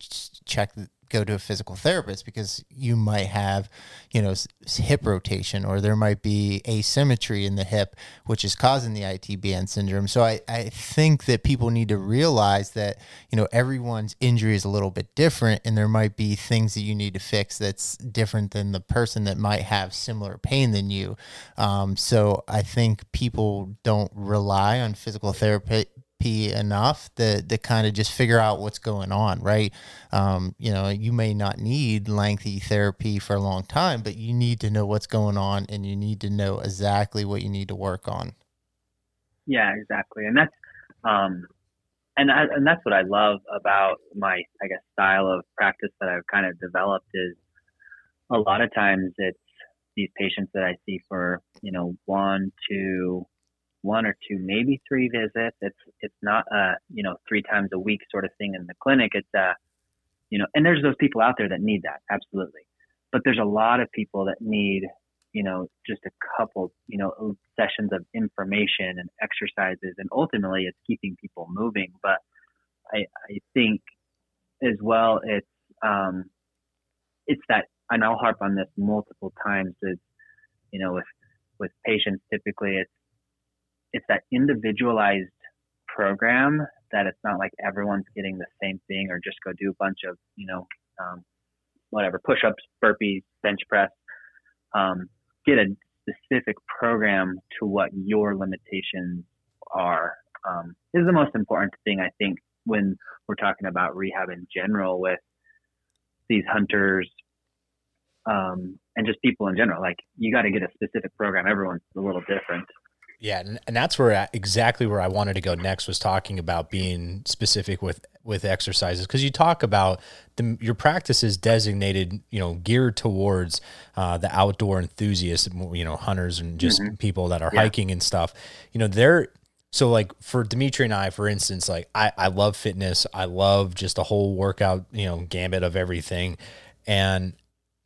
check go to a physical therapist because you might have, you know, hip rotation or there might be asymmetry in the hip, which is causing the IT band syndrome. So I, I think that people need to realize that, you know, everyone's injury is a little bit different and there might be things that you need to fix that's different than the person that might have similar pain than you. Um, so I think people don't rely on physical therapy enough to, to kind of just figure out what's going on, right? Um, you know, you may not need lengthy therapy for a long time, but you need to know what's going on and you need to know exactly what you need to work on. Yeah, exactly. And that's, um, and I, and that's what I love about my, I guess, style of practice that I've kind of developed is a lot of times it's these patients that I see for, you know, one, two, one or two, maybe three visits. It's it's not a you know three times a week sort of thing in the clinic. It's a you know, and there's those people out there that need that absolutely, but there's a lot of people that need you know just a couple you know sessions of information and exercises, and ultimately it's keeping people moving. But I I think as well it's um it's that and I'll harp on this multiple times is you know with with patients typically it's it's that individualized program that it's not like everyone's getting the same thing or just go do a bunch of you know um, whatever push-ups burpees bench press. Um, get a specific program to what your limitations are um, is the most important thing i think when we're talking about rehab in general with these hunters um, and just people in general. Like you got to get a specific program. Everyone's a little different yeah, and, and that's where I, exactly where I wanted to go next was talking about being specific with with exercises because you talk about the, your practice is designated, you know, geared towards uh, the outdoor enthusiasts, you know, hunters and just mm-hmm. people that are yeah. hiking and stuff. You know, they're so like for Dimitri and I, for instance, like I, I love fitness. I love just the whole workout, you know, gambit of everything. And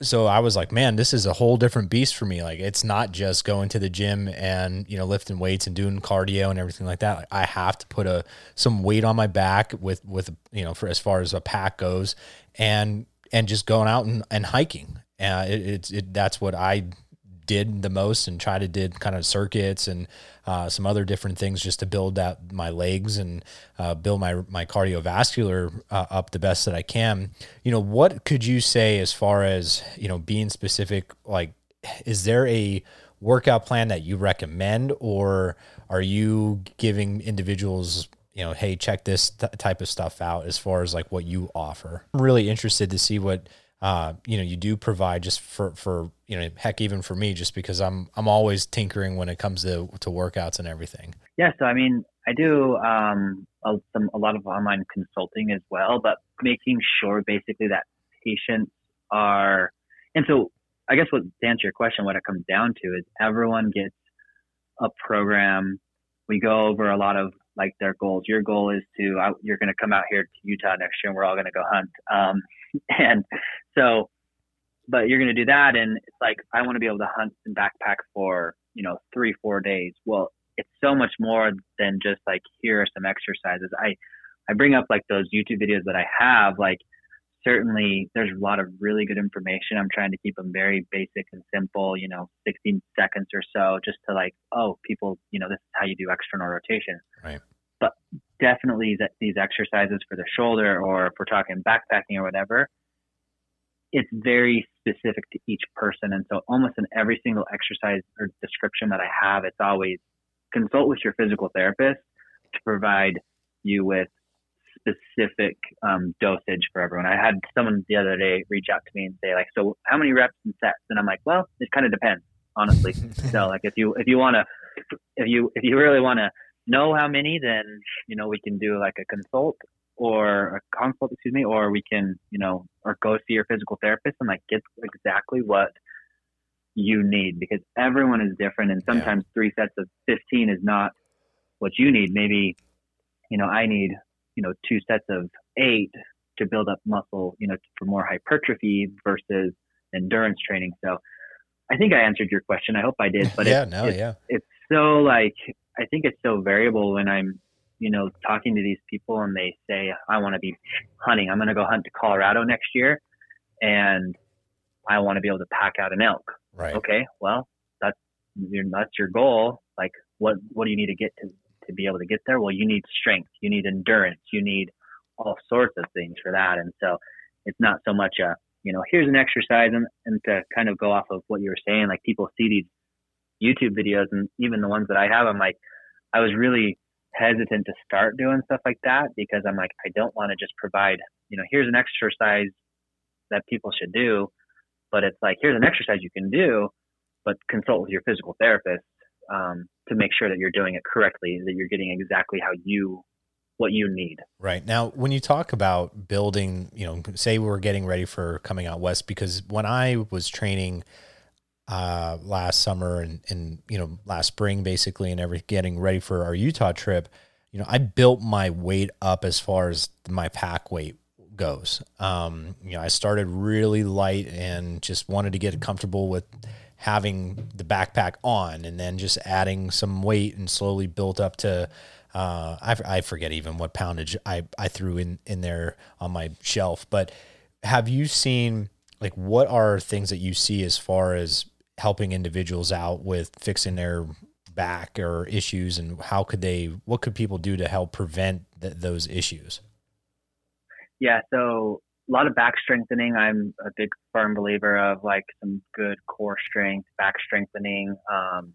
so I was like, man, this is a whole different beast for me. Like, it's not just going to the gym and you know lifting weights and doing cardio and everything like that. Like, I have to put a some weight on my back with with you know for as far as a pack goes, and and just going out and, and hiking. Uh, it, it's it, that's what I did the most and tried to did kind of circuits and uh, some other different things just to build that my legs and uh, build my my cardiovascular uh, up the best that I can. You know, what could you say as far as you know being specific? Like, is there a workout plan that you recommend, or are you giving individuals you know, hey, check this type of stuff out as far as like what you offer. I'm really interested to see what uh, you know, you do provide just for, for, you know, heck, even for me, just because I'm, I'm always tinkering when it comes to, to workouts and everything. Yeah. So, I mean, I do, um, a, some, a lot of online consulting as well, but making sure basically that patients are, and so I guess what to answer your question, what it comes down to is everyone gets a program. We go over a lot of like their goals. Your goal is to, you're going to come out here to Utah next year and we're all going to go hunt. Um, and so, but you're going to do that. And it's like, I want to be able to hunt and backpack for, you know, three, four days. Well, it's so much more than just like, here are some exercises. I, I bring up like those YouTube videos that I have, like, certainly there's a lot of really good information. I'm trying to keep them very basic and simple, you know, 16 seconds or so, just to like, oh, people, you know, this is how you do external rotation. Right. But definitely that these exercises for the shoulder, or if we're talking backpacking or whatever, it's very specific to each person. And so almost in every single exercise or description that I have, it's always consult with your physical therapist to provide you with specific um, dosage for everyone. I had someone the other day reach out to me and say like, "So how many reps and sets?" And I'm like, "Well, it kind of depends, honestly." so like if you if you want to if you if you really want to know how many, then you know we can do like a consult or a consult, excuse me, or we can you know or go see your physical therapist and like get exactly what you need because everyone is different and sometimes yeah. three sets of 15 is not what you need maybe you know i need you know, two sets of eight to build up muscle, you know, for more hypertrophy versus endurance training. So I think I answered your question. I hope I did, but yeah, it's, no, it's, yeah. it's so like, I think it's so variable when I'm, you know, talking to these people and they say, I want to be hunting. I'm going to go hunt to Colorado next year. and I want to be able to pack out an elk. Right. Okay, well, that's your, that's your goal. Like, what what do you need to get to to be able to get there? Well, you need strength, you need endurance, you need all sorts of things for that. And so, it's not so much a you know here's an exercise and, and to kind of go off of what you were saying. Like people see these YouTube videos and even the ones that I have, I'm like, I was really hesitant to start doing stuff like that because I'm like, I don't want to just provide, you know, here's an exercise that people should do, but it's like, here's an exercise you can do, but consult with your physical therapist um, to make sure that you're doing it correctly, that you're getting exactly how you what you need. Right. Now, when you talk about building, you know, say we're getting ready for coming out west, because when I was training uh, last summer and, and you know last spring basically and every getting ready for our Utah trip, you know I built my weight up as far as my pack weight goes. Um, you know I started really light and just wanted to get comfortable with having the backpack on and then just adding some weight and slowly built up to uh, I, I forget even what poundage I, I threw in, in there on my shelf, but have you seen like what are things that you see as far as helping individuals out with fixing their back or issues and how could they what could people do to help prevent th- those issues? Yeah so a lot of back strengthening. I'm a big firm believer of like some good core strength back strengthening. Um,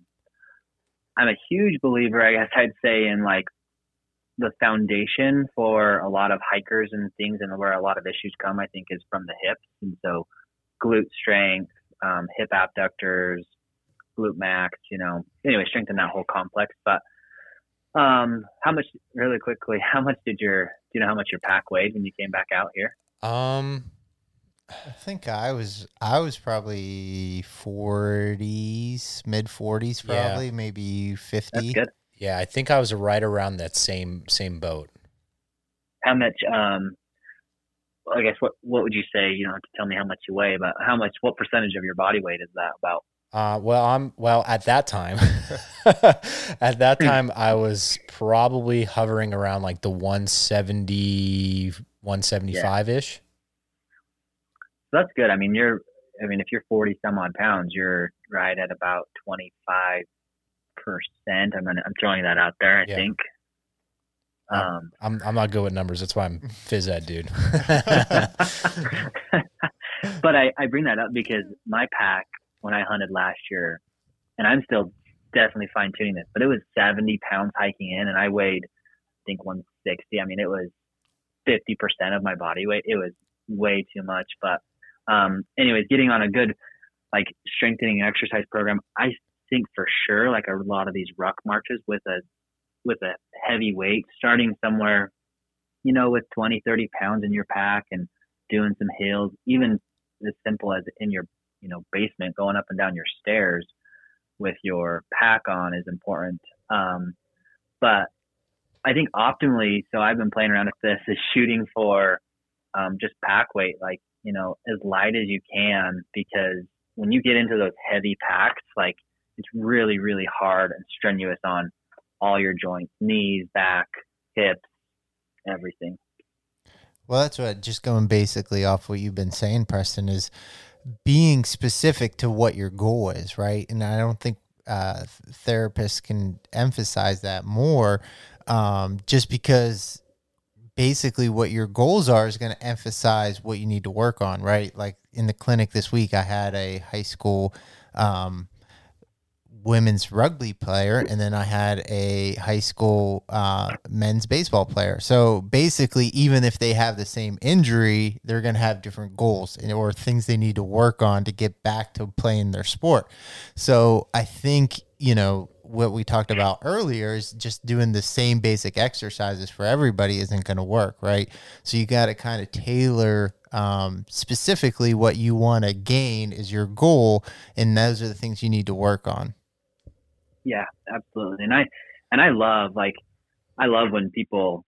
i'm a huge believer i guess i'd say in like the foundation for a lot of hikers and things and where a lot of issues come i think is from the hips. And so glute strength um, hip abductors, glute max, you know, anyway, strengthen that whole complex. But um, how much, really quickly, how much did your, do you know how much your pack weighed when you came back out here? Um, I think I was I was probably forties, mid forties, probably Yeah. maybe That's fifty. good. yeah, I think I was right around that same same boat. How much, um, I guess what, what would you say? You don't have to tell me how much you weigh, but how much, what percentage of your body weight is that about? Uh, well, I'm well at that time. at that time, I was probably hovering around like the 170, 175 ish. So that's good. I mean, you're, I mean, if you're 40 some odd pounds, you're right at about 25%. I'm gonna, I'm throwing that out there, I Yeah. think. Um, Um, I'm I'm not good with numbers. That's why I'm phys ed, dude. but I, I bring that up because my pack when I hunted last year, and I'm still definitely fine tuning this, but it was 70 pounds hiking in, and I weighed I think 160. I mean, it was 50% of my body weight. It was way too much. But um, anyways, getting on a good like strengthening exercise program, I think for sure like a lot of these ruck marches with a with a heavy weight, starting somewhere, you know, with 20, 30 pounds in your pack and doing some hills, even as simple as in your, you know, basement, going up and down your stairs with your pack on is important. Um, but I think optimally, so I've been playing around with this is shooting for um, just pack weight, like, you know, as light as you can, because when you get into those heavy packs, like it's really, really hard and strenuous on all your joints, knees, back, hips, everything. Well, that's what just going basically off what you've been saying, Preston, is being specific to what your goal is, right? And I don't think uh, therapists can emphasize that more um, just because basically what your goals are is going to emphasize what you need to work on, right? Like in the clinic this week, I had a high school um, women's rugby player, and then I had a high school uh, men's baseball player. So basically, even if they have the same injury, they're going to have different goals and, or things they need to work on to get back to playing their sport. So I think, you know, what we talked about earlier is just doing the same basic exercises for everybody isn't going to work, right? So you got to kind of tailor um, specifically what you want to gain is your goal, and those are the things you need to work on. Yeah, absolutely. And I and I love like I love when people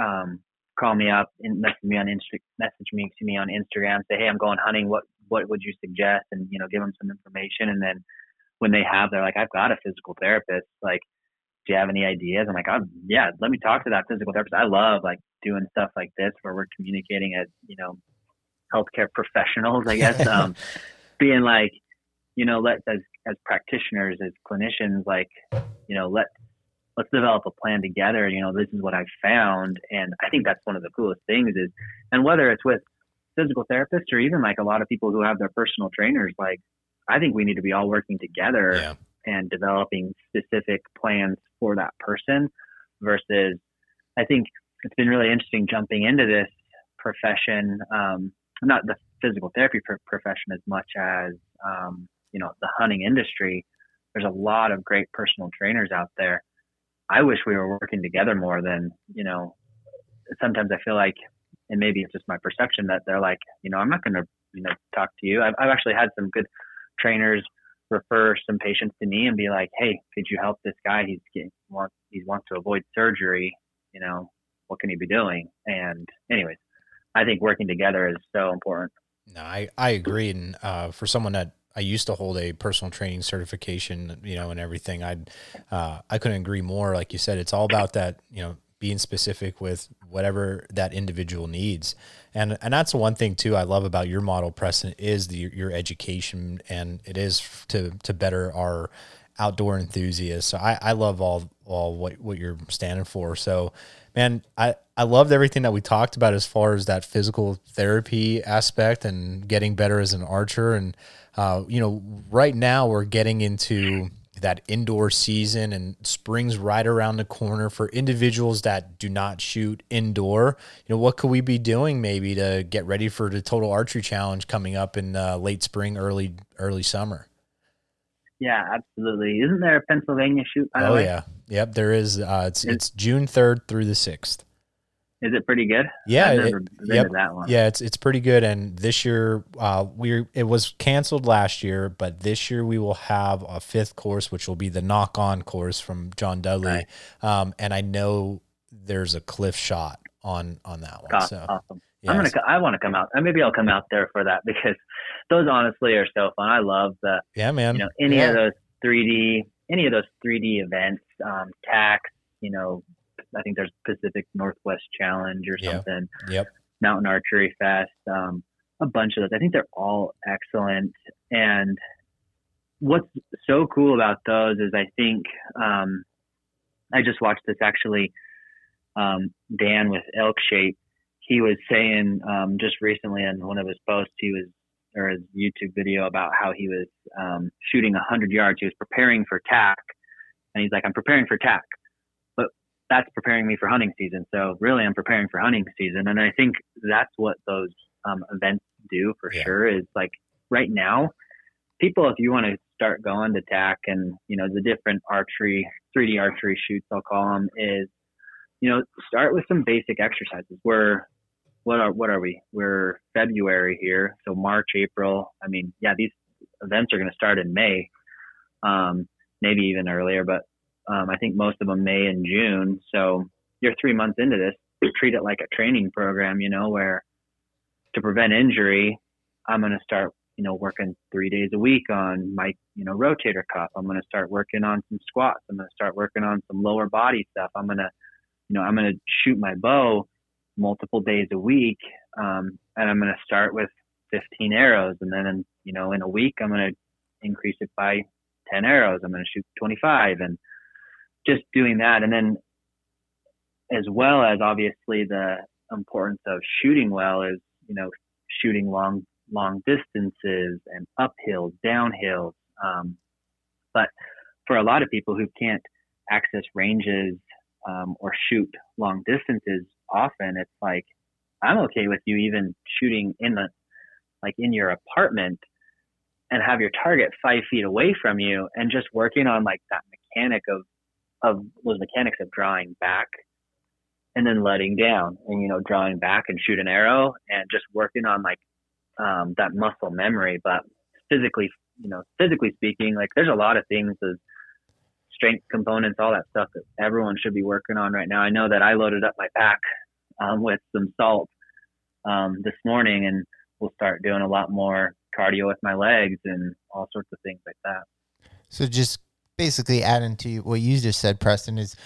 um, call me up and message me on Insta message me to me on Instagram, say, Hey, I'm going hunting, what what would you suggest? And, you know, give them some information and then when they have they're like, I've got a physical therapist, like, do you have any ideas? I'm like, oh, yeah, let me talk to that physical therapist. I love like doing stuff like this where we're communicating as you know, healthcare professionals, I guess, um, being like, you know, let as as practitioners, as clinicians, like, you know, let let's develop a plan together. You know, this is what I've found, and I think that's one of the coolest things is, and whether it's with physical therapists or even like a lot of people who have their personal trainers, like I think we need to be all working together Yeah. and developing specific plans for that person versus I think it's been really interesting jumping into this profession, um, not the physical therapy pr- profession as much as, um, you know, the hunting industry. There's a lot of great personal trainers out there. I wish we were working together more than, you know, sometimes I feel like, and maybe it's just my perception that they're like, you know, I'm not going to, you know, talk to you. I've, I've actually had some good trainers refer some patients to me and be like, "Hey, could you help this guy? He's getting wants he wants to avoid surgery. You know, what can he be doing?" And anyways, I think working together is so important. No, I, I agree. And uh, for someone that I used to hold a personal training certification, you know, and everything, I uh, I couldn't agree more. Like you said, it's all about that, you know, being specific with whatever that individual needs. And and that's the one thing too I love about your model, Preston, is the your education, and it is to to better our outdoor enthusiasts. So I, I love all all what what you're standing for. So man, I I loved everything that we talked about as far as that physical therapy aspect and getting better as an archer. And uh, you know, right now we're getting into that indoor season and spring's right around the corner for individuals that do not shoot indoor. You know, what could we be doing maybe to get ready for the total archery challenge coming up in uh, late spring, early early summer? Yeah, absolutely. Isn't there a Pennsylvania shoot? Oh yeah, yep. There is. Uh, it's it's June third through the sixth. Is it pretty good? Yeah, it- yep. to that one. Yeah, it's it's pretty good. And this year, uh, we it was canceled last year, but this year we will have a fifth course, which will be the Nock On course from John Dudley. Right. Um, and I know there's a cliff shot on on that one. Aw- So awesome. I'm gonna. I want to come out. Maybe I'll come out there for that because those honestly are so fun. I love the yeah, man. you know any Yeah. of those 3D any of those 3D events, um, TACs. You know, I think there's Pacific Northwest Challenge or something. Yep. Mountain Archery Fest. Um, a bunch of those. I think they're all excellent. And what's so cool about those is I think um, I just watched this actually. Um, Dan with Elk Shape, he was saying um, just recently in one of his posts, he was or his YouTube video about how he was um, shooting 100 yards. He was preparing for TAC, and he's like, "I'm preparing for TAC, that's preparing me for hunting season. So really, I'm preparing for hunting season." And I think that's what those um, events do for Yeah. sure. Is like right now, people, if you want to start going to TAC and you know the different archery, 3D archery shoots, I'll call them, is you know start with some basic exercises. We're what are what are we? We're February here, so March, April. I mean, yeah, these events are going to start in May, um, maybe even earlier, but um, I think most of them May and June. So you're three months into this. Treat it like a training program, you know, where to prevent injury, I'm going to start, you know, working three days a week on my, you know, rotator cuff. I'm going to start working on some squats. I'm going to start working on some lower body stuff. I'm going to, you know, I'm going to shoot my bow multiple days a week. Um, and I'm going to start with 15 arrows. And then, in, you know, in a week, I'm going to increase it by 10 arrows. I'm going to shoot 25 and just doing that. And then, as well as obviously the importance of shooting well is, you know, shooting long, long distances and uphills, downhills. Um, but for a lot of people who can't access ranges um, or shoot long distances often, it's like, I'm okay with you even shooting in the, like in your apartment and have your target five feet away from you and just working on like that mechanic of, of those mechanics of drawing back and then letting down and, you know, drawing back and shoot an arrow and just working on like, um, that muscle memory. But physically, you know, physically speaking, like there's a lot of things as strength components, all that stuff that everyone should be working on right now. I know that I loaded up my pack um, with some salt um, this morning, and we'll start doing a lot more cardio with my legs and all sorts of things like that. So just basically adding to what you just said, Preston, is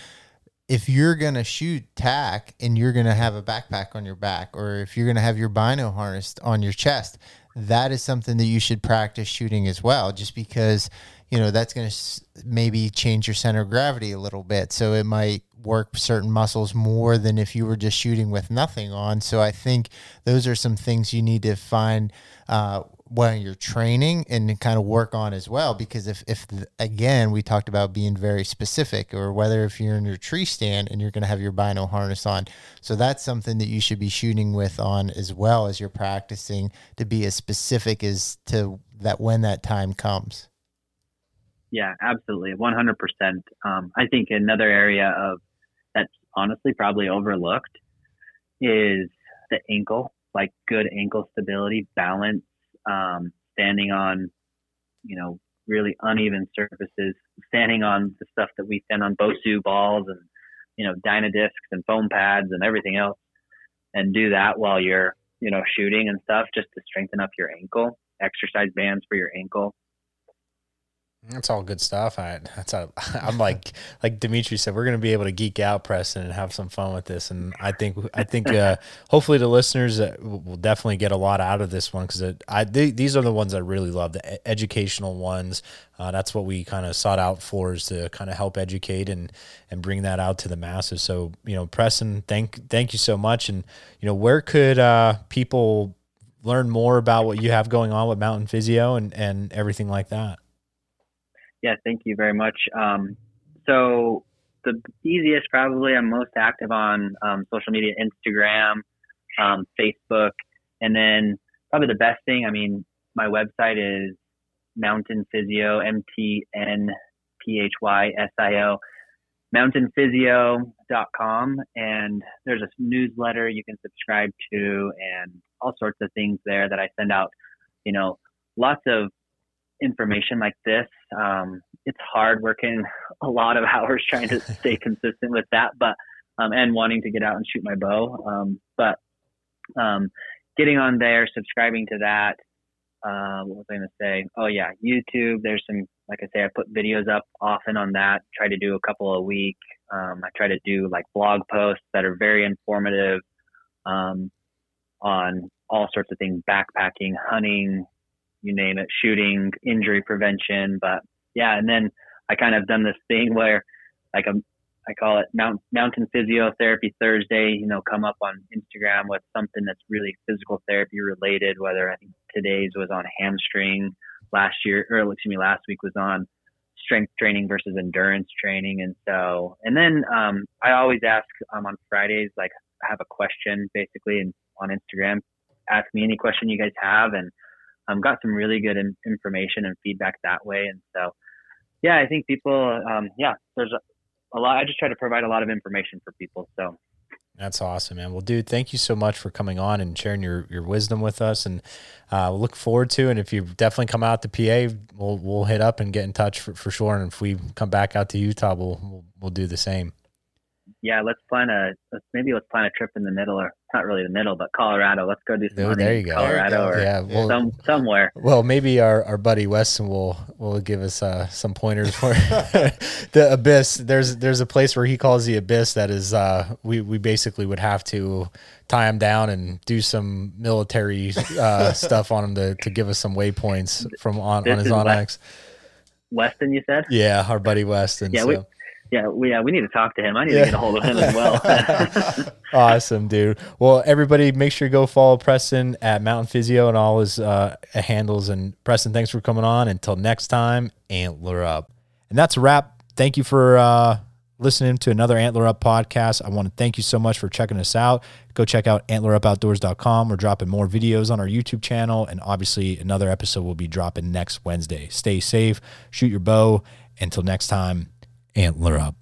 if you're going to shoot TAC and you're going to have a backpack on your back, or if you're going to have your bino harness on your chest, that is something that you should practice shooting as well, just because, you know, that's going to maybe change your center of gravity a little bit. So it might work certain muscles more than if you were just shooting with nothing on. So I think those are some things you need to find uh, when you're training and kind of work on as well. Because if, if again, we talked about being very specific, or whether if you're in your tree stand and you're going to have your bino harness on. So that's something that you should be shooting with on as well as you're practicing to be as specific as to that when that time comes. Yeah, absolutely. 100%. Um, I think another area of that's honestly probably overlooked is the ankle, like good ankle stability, balance, um, standing on, you know, really uneven surfaces, standing on the stuff that we stand on, Bosu balls and, you know, Dynadiscs and foam pads and everything else, and do that while you're, you know, shooting and stuff just to strengthen up your ankle, exercise bands for your ankle. That's all good stuff. I that's a, I'm like like Dimitri said, we're gonna be able to geek out, Preston, and have some fun with this. And I think I think uh, hopefully the listeners uh, will definitely get a lot out of this one because I these are the ones I really love, the educational ones. Uh, that's what we kind of sought out for is to kind of help educate and and bring that out to the masses. So you know, Preston, thank thank you so much. And you know, where could uh, people learn more about what you have going on with Mountain Physio and and everything like that? Yeah, thank you very much. Um, so the easiest, probably, I'm most active on um, social media, Instagram, um, Facebook, and then probably the best thing. I mean, my website is Mountain Physio, M T N P H Y S I O, mountainphysio.com, and there's a newsletter you can subscribe to, and all sorts of things there that I send out. You know, lots of information like this. Um, it's hard working a lot of hours trying to stay consistent with that, but um, and wanting to get out and shoot my bow. Um, but um, getting on there, subscribing to that. Uh, what was I going to say? Oh yeah, YouTube. There's some, like I say, I put videos up often on that. Try to do a couple a week. Um, I try to do like blog posts that are very informative um, on all sorts of things: backpacking, hunting, you name it, shooting, injury prevention. But yeah, and then I kind of done this thing where like I'm, I call it Mount, Mountain Physiotherapy Thursday, you know, come up on Instagram with something that's really physical therapy related, whether I think today's was on hamstring last year, or excuse me, last week was on strength training versus endurance training. And so, and then um, I always ask um, on Fridays, like, I have a question basically and on Instagram, ask me any question you guys have. And um, got some really good in, information and feedback that way. And so, yeah, I think people, um, yeah, there's a, a lot. I just try to provide a lot of information for people. So that's awesome, man. Well, dude, thank you so much for coming on and sharing your, your wisdom with us, and uh, we'll look forward to. And if you definitely come out to PA, we'll we'll hit up and get in touch for, for sure. And if we come back out to Utah, we'll we'll, we'll do the same yeah, let's plan a let's maybe let's plan a trip in the middle or not really the middle, but Colorado. Let's go do some oh, there you go. Colorado or yeah, well, some somewhere. Well, maybe our, our buddy Weston will will give us uh, some pointers for the abyss. There's there's a place where he calls the abyss that is uh, we we basically would have to tie him down and do some military uh, stuff on him to, to give us some waypoints from on, on his onX. Weston, you said? Yeah, our buddy Weston. Yeah, so. we yeah, we, yeah, we need to talk to him. I need yeah. to get a hold of him as well. awesome, dude. Well, everybody, make sure to go follow Preston at Mountain Physio and all his uh, handles. And Preston, thanks for coming on. Until next time, antler up. And that's a wrap. Thank you for uh, listening to another Antler Up podcast. I want to thank you so much for checking us out. Go check out antlerupoutdoors.com. We're dropping more videos on our YouTube channel. And obviously, another episode will be dropping next Wednesday. Stay safe, shoot your bow. Until next time, antler up.